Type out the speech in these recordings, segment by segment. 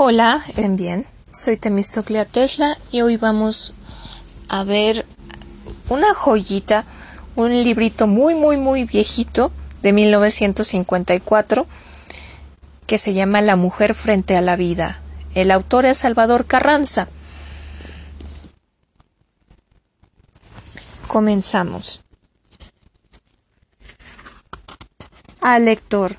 Hola, ¿están bien? Soy Temistoclea Tesla y hoy vamos a ver una joyita, un librito muy, muy, muy viejito de 1954 que se llama La mujer frente a la vida. El autor es Salvador Carranza. Comenzamos. Al lector.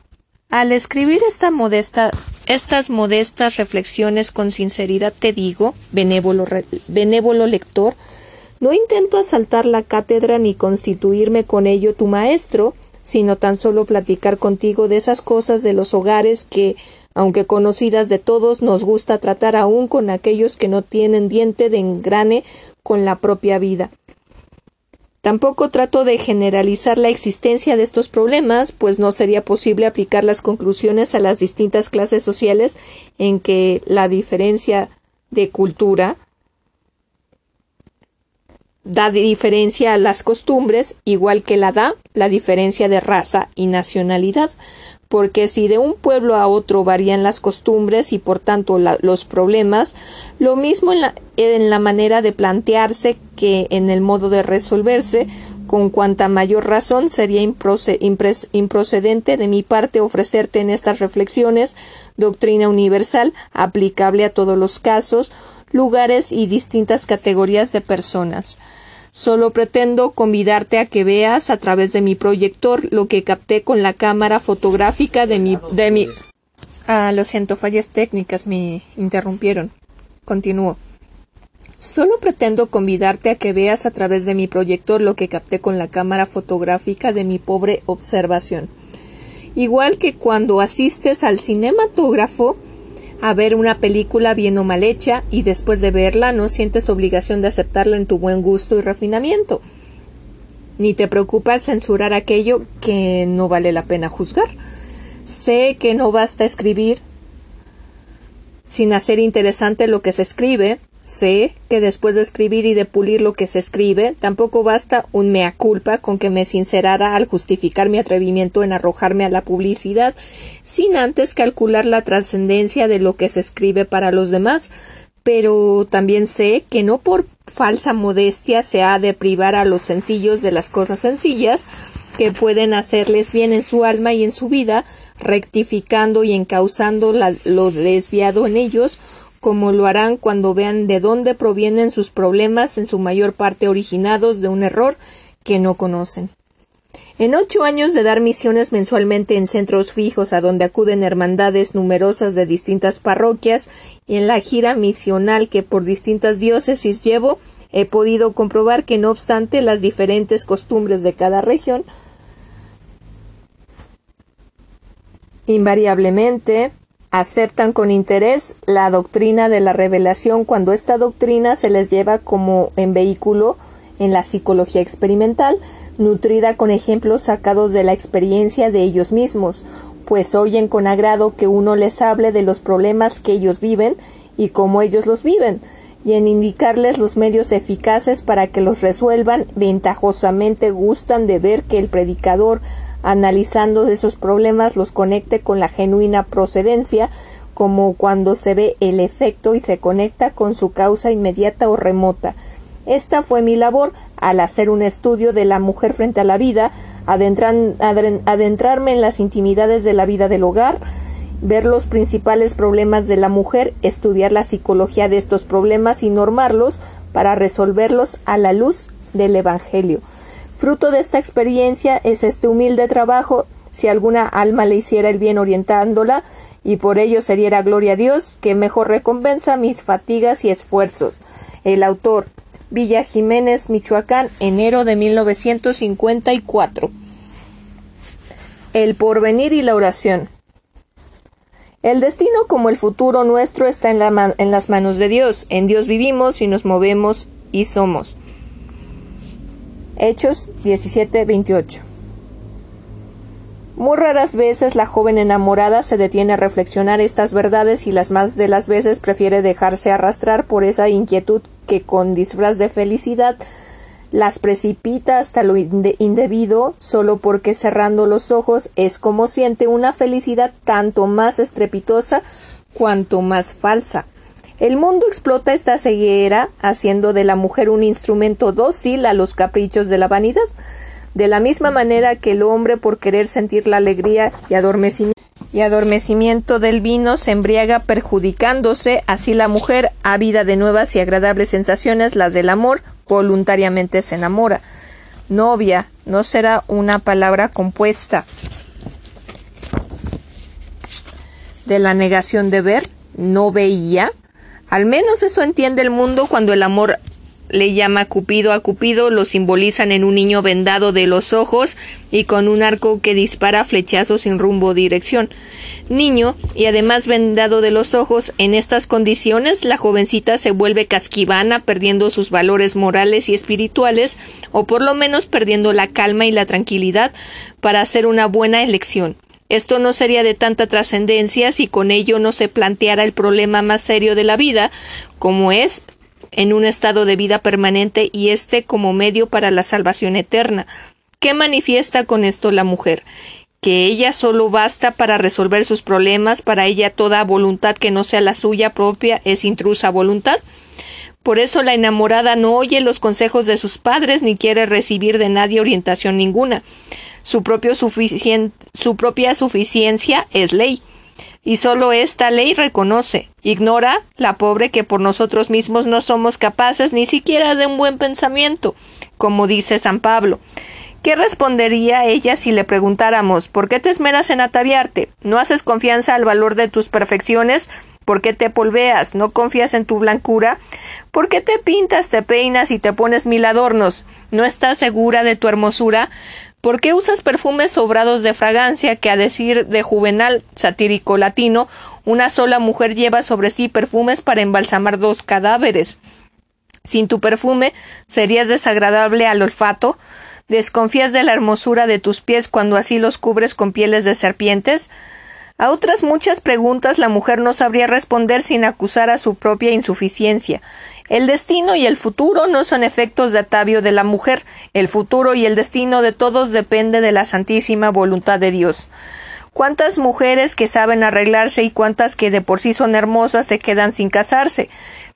Al escribir esta modesta estas modestas reflexiones con sinceridad te digo, benévolo, benévolo lector, no intento asaltar la cátedra ni constituirme con ello tu maestro, sino tan solo platicar contigo de esas cosas de los hogares que, aunque conocidas de todos, nos gusta tratar aún con aquellos que no tienen diente de engrane con la propia vida. Tampoco trato de generalizar la existencia de estos problemas, pues no sería posible aplicar las conclusiones a las distintas clases sociales en que la diferencia de cultura da diferencia a las costumbres, igual que la da la diferencia de raza y nacionalidad, porque si de un pueblo a otro varían las costumbres y por tanto los problemas, lo mismo en la, en la manera de plantearse que en el modo de resolverse, con cuanta mayor razón sería improcedente de mi parte ofrecerte en estas reflexiones doctrina universal aplicable a todos los casos, lugares y distintas categorías de personas. Solo pretendo convidarte a que veas a través de mi proyector lo que capté con la cámara fotográfica de mi de mi Ah, lo siento, fallas técnicas me interrumpieron. Continúo. Solo pretendo convidarte a que veas a través de mi proyector lo que capté con la cámara fotográfica de mi pobre observación. Igual que cuando asistes al cinematógrafo, a ver una película bien o mal hecha y después de verla no sientes obligación de aceptarla en tu buen gusto y refinamiento. Ni te preocupa censurar aquello que no vale la pena juzgar. Sé que no basta escribir sin hacer interesante lo que se escribe, Sé que después de escribir y de pulir lo que se escribe, tampoco basta un mea culpa con que me sincerara al justificar mi atrevimiento en arrojarme a la publicidad, sin antes calcular la trascendencia de lo que se escribe para los demás, pero también sé que no por falsa modestia se ha de privar a los sencillos de las cosas sencillas que pueden hacerles bien en su alma y en su vida, rectificando y encauzando lo desviado en ellos, como lo harán cuando vean de dónde provienen sus problemas, en su mayor parte originados de un error que no conocen. En ocho años de dar misiones mensualmente en centros fijos a donde acuden hermandades numerosas de distintas parroquias y en la gira misional que por distintas diócesis llevo, he podido comprobar que no obstante las diferentes costumbres de cada región, invariablemente aceptan con interés la doctrina de la revelación cuando esta doctrina se les lleva como en vehículo en la psicología experimental, nutrida con ejemplos sacados de la experiencia de ellos mismos, pues oyen con agrado que uno les hable de los problemas que ellos viven y cómo ellos los viven, y en indicarles los medios eficaces para que los resuelvan, ventajosamente gustan de ver que el predicador analizando esos problemas los conecte con la genuina procedencia, como cuando se ve el efecto y se conecta con su causa inmediata o remota. Esta fue mi labor al hacer un estudio de la mujer frente a la vida, adentrarme en las intimidades de la vida del hogar, ver los principales problemas de la mujer, estudiar la psicología de estos problemas y normarlos para resolverlos a la luz del Evangelio. Fruto de esta experiencia es este humilde trabajo, si alguna alma le hiciera el bien orientándola, y por ello se diera gloria a Dios, que mejor recompensa mis fatigas y esfuerzos. El autor Villa Jiménez, Michoacán, enero de 1954. El porvenir y la oración. El destino como el futuro nuestro está en las manos de Dios. En Dios vivimos y nos movemos y somos. Hechos 17:28. Muy raras veces la joven enamorada se detiene a reflexionar estas verdades y las más de las veces prefiere dejarse arrastrar por esa inquietud que con disfraz de felicidad las precipita hasta lo indebido solo porque cerrando los ojos es como siente una felicidad tanto más estrepitosa cuanto más falsa. El mundo explota esta ceguera, haciendo de la mujer un instrumento dócil a los caprichos de la vanidad, de la misma manera que el hombre, por querer sentir la alegría y adormecimiento, y adormecimiento del vino se embriaga perjudicándose, así la mujer, ávida de nuevas y agradables sensaciones, las del amor, voluntariamente se enamora. Novia no será una palabra compuesta. De la negación de ver, no veía, al menos eso entiende el mundo cuando el amor le llama Cupido a Cupido, lo simbolizan en un niño vendado de los ojos y con un arco que dispara flechazos sin rumbo o dirección. Niño y además vendado de los ojos, en estas condiciones la jovencita se vuelve casquivana, perdiendo sus valores morales y espirituales, o por lo menos perdiendo la calma y la tranquilidad para hacer una buena elección. Esto no sería de tanta trascendencia si con ello no se planteara el problema más serio de la vida, como es en un estado de vida permanente y éste como medio para la salvación eterna. ¿Qué manifiesta con esto la mujer? que ella solo basta para resolver sus problemas, para ella toda voluntad que no sea la suya propia es intrusa voluntad. Por eso la enamorada no oye los consejos de sus padres ni quiere recibir de nadie orientación ninguna. Su, su propia suficiencia es ley. Y solo esta ley reconoce, ignora la pobre que por nosotros mismos no somos capaces ni siquiera de un buen pensamiento, como dice San Pablo. ¿Qué respondería ella si le preguntáramos ¿por qué te esmeras en ataviarte? ¿No haces confianza al valor de tus perfecciones? ¿Por qué te polveas? ¿No confías en tu blancura? ¿Por qué te pintas, te peinas y te pones mil adornos? ¿No estás segura de tu hermosura? ¿Por qué usas perfumes sobrados de fragancia que, a decir de Juvenal satírico latino, una sola mujer lleva sobre sí perfumes para embalsamar dos cadáveres? Sin tu perfume serías desagradable al olfato. ¿Desconfías de la hermosura de tus pies cuando así los cubres con pieles de serpientes? A otras muchas preguntas la mujer no sabría responder sin acusar a su propia insuficiencia. El destino y el futuro no son efectos de atavio de la mujer, el futuro y el destino de todos depende de la santísima voluntad de Dios. ¿Cuántas mujeres que saben arreglarse y cuántas que de por sí son hermosas se quedan sin casarse?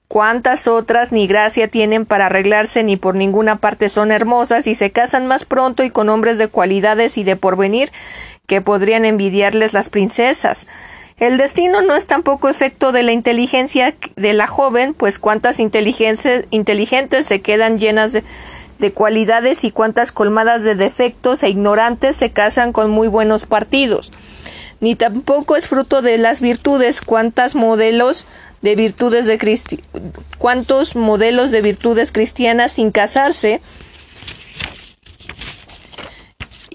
¿Cuántas otras ni gracia tienen para arreglarse ni por ninguna parte son hermosas y se casan más pronto y con hombres de cualidades y de porvenir que podrían envidiarles las princesas. El destino no es tampoco efecto de la inteligencia de la joven, pues cuántas inteligentes se quedan llenas de, de cualidades y cuántas colmadas de defectos e ignorantes se casan con muy buenos partidos. Ni tampoco es fruto de las virtudes, cuántas modelos de virtudes de cuántos modelos de virtudes cristianas sin casarse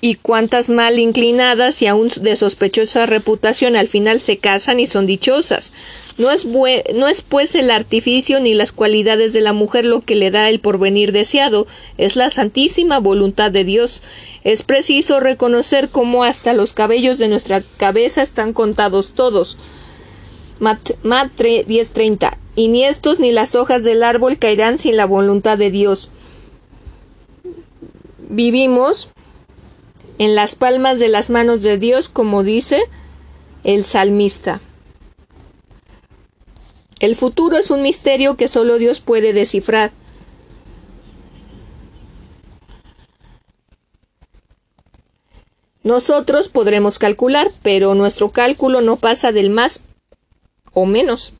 y cuántas mal inclinadas y aún de sospechosa reputación al final se casan y son dichosas. No es, no es pues el artificio ni las cualidades de la mujer lo que le da el porvenir deseado, es la santísima voluntad de Dios. Es preciso reconocer cómo hasta los cabellos de nuestra cabeza están contados todos. Mat, 10:30 Y ni estos ni las hojas del árbol caerán sin la voluntad de Dios. Vivimos en las palmas de las manos de Dios, como dice el salmista. El futuro es un misterio que solo Dios puede descifrar. Nosotros podremos calcular, pero nuestro cálculo no pasa del más o menos.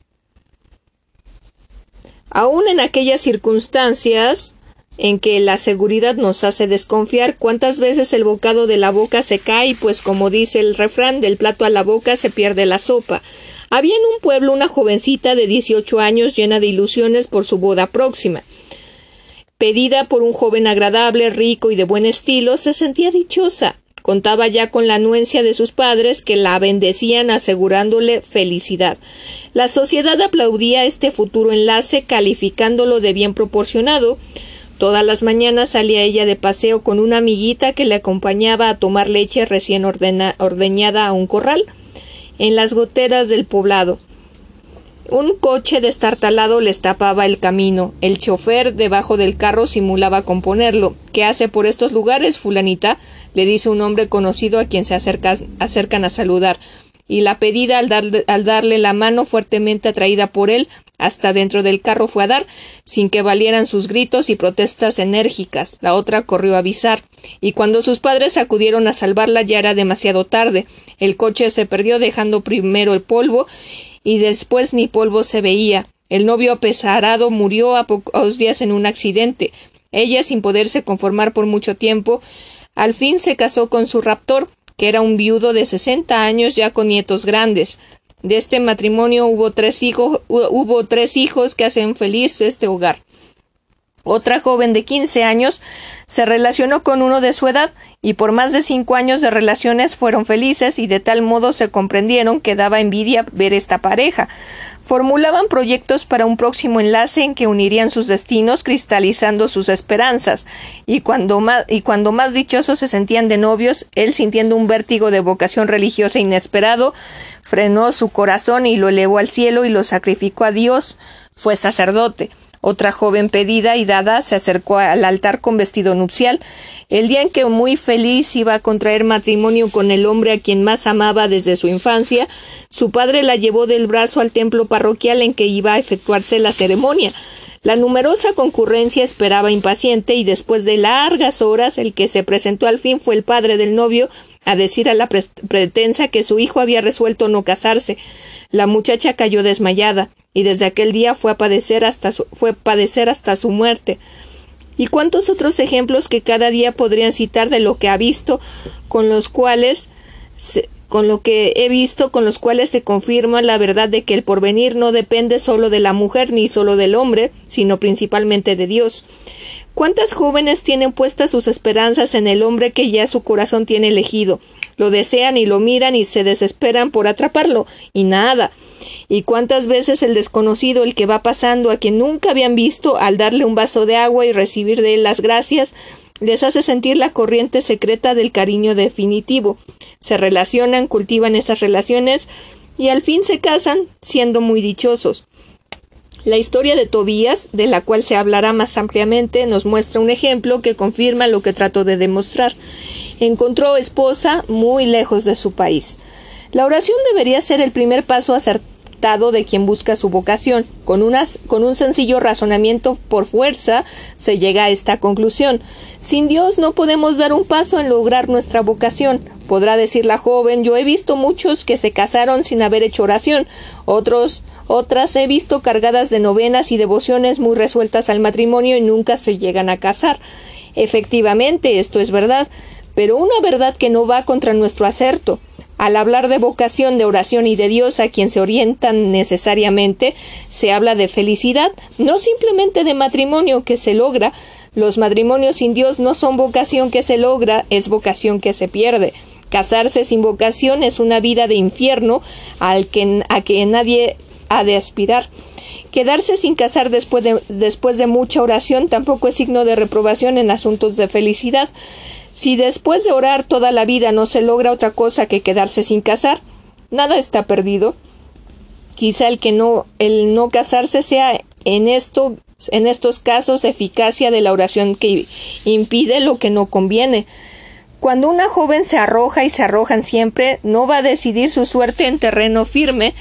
Aún en aquellas circunstancias en que la seguridad nos hace desconfiar cuántas veces el bocado de la boca se cae, pues como dice el refrán, del plato a la boca se pierde la sopa. Había en un pueblo una jovencita de dieciocho años llena de ilusiones por su boda próxima. Pedida por un joven agradable, rico y de buen estilo, se sentía dichosa. Contaba ya con la anuencia de sus padres que la bendecían asegurándole felicidad. La sociedad aplaudía este futuro enlace calificándolo de bien proporcionado, Todas las mañanas salía ella de paseo con una amiguita que le acompañaba a tomar leche recién ordeñada a un corral, en las goteras del poblado. Un coche destartalado les tapaba el camino. El chofer debajo del carro simulaba componerlo. ¿Qué hace por estos lugares, fulanita? le dice un hombre conocido a quien se acercan a saludar. y la pedida al, al darle la mano fuertemente atraída por él hasta dentro del carro fue a dar, sin que valieran sus gritos y protestas enérgicas. La otra corrió a avisar, y cuando sus padres acudieron a salvarla ya era demasiado tarde. El coche se perdió dejando primero el polvo y después ni polvo se veía. El novio apesarado murió a pocos días en un accidente. Ella, sin poderse conformar por mucho tiempo, al fin se casó con su raptor, que era un viudo de sesenta años ya con nietos grandes. De este matrimonio hubo tres hijos, hubo tres hijos que hacen feliz este hogar. Otra joven de quince años se relacionó con uno de su edad y por más de cinco años de relaciones fueron felices y de tal modo se comprendieron que daba envidia ver esta pareja. Formulaban proyectos para un próximo enlace en que unirían sus destinos cristalizando sus esperanzas, y cuando más, y cuando más dichosos se sentían de novios, él sintiendo un vértigo de vocación religiosa inesperado, frenó su corazón y lo elevó al cielo y lo sacrificó a Dios, fue sacerdote. Otra joven pedida y dada se acercó al altar con vestido nupcial. El día en que muy feliz iba a contraer matrimonio con el hombre a quien más amaba desde su infancia, su padre la llevó del brazo al templo parroquial en que iba a efectuarse la ceremonia. La numerosa concurrencia esperaba impaciente y después de largas horas el que se presentó al fin fue el padre del novio a decir a la pretensa que su hijo había resuelto no casarse. La muchacha cayó desmayada y desde aquel día fue a padecer hasta su, fue padecer hasta su muerte. Y cuántos otros ejemplos que cada día podrían citar de lo que ha visto, con los cuales con lo que he visto, con los cuales se confirma la verdad de que el porvenir no depende solo de la mujer ni solo del hombre, sino principalmente de Dios. ¿Cuántas jóvenes tienen puestas sus esperanzas en el hombre que ya su corazón tiene elegido? Lo desean y lo miran y se desesperan por atraparlo, y nada. ¿Y cuántas veces el desconocido, el que va pasando a quien nunca habían visto, al darle un vaso de agua y recibir de él las gracias, les hace sentir la corriente secreta del cariño definitivo? Se relacionan, cultivan esas relaciones y al fin se casan, siendo muy dichosos. La historia de Tobías, de la cual se hablará más ampliamente, nos muestra un ejemplo que confirma lo que trató de demostrar. Encontró esposa muy lejos de su país. La oración debería ser el primer paso acertado de quien busca su vocación. Con, con un sencillo razonamiento por fuerza se llega a esta conclusión. Sin Dios no podemos dar un paso en lograr nuestra vocación. Podrá decir la joven yo he visto muchos que se casaron sin haber hecho oración, otros otras he visto cargadas de novenas y devociones muy resueltas al matrimonio y nunca se llegan a casar. Efectivamente, esto es verdad, pero una verdad que no va contra nuestro acerto. Al hablar de vocación, de oración y de Dios a quien se orientan necesariamente, se habla de felicidad, no simplemente de matrimonio que se logra. Los matrimonios sin Dios no son vocación que se logra, es vocación que se pierde. Casarse sin vocación es una vida de infierno al que, a que nadie ha de aspirar. Quedarse sin casar después de, después de mucha oración tampoco es signo de reprobación en asuntos de felicidad. Si después de orar toda la vida no se logra otra cosa que quedarse sin casar, nada está perdido. Quizá el que no, el no casarse sea en esto, en estos casos eficacia de la oración que impide lo que no conviene. Cuando una joven se arroja y se arrojan siempre, no va a decidir su suerte en terreno firme,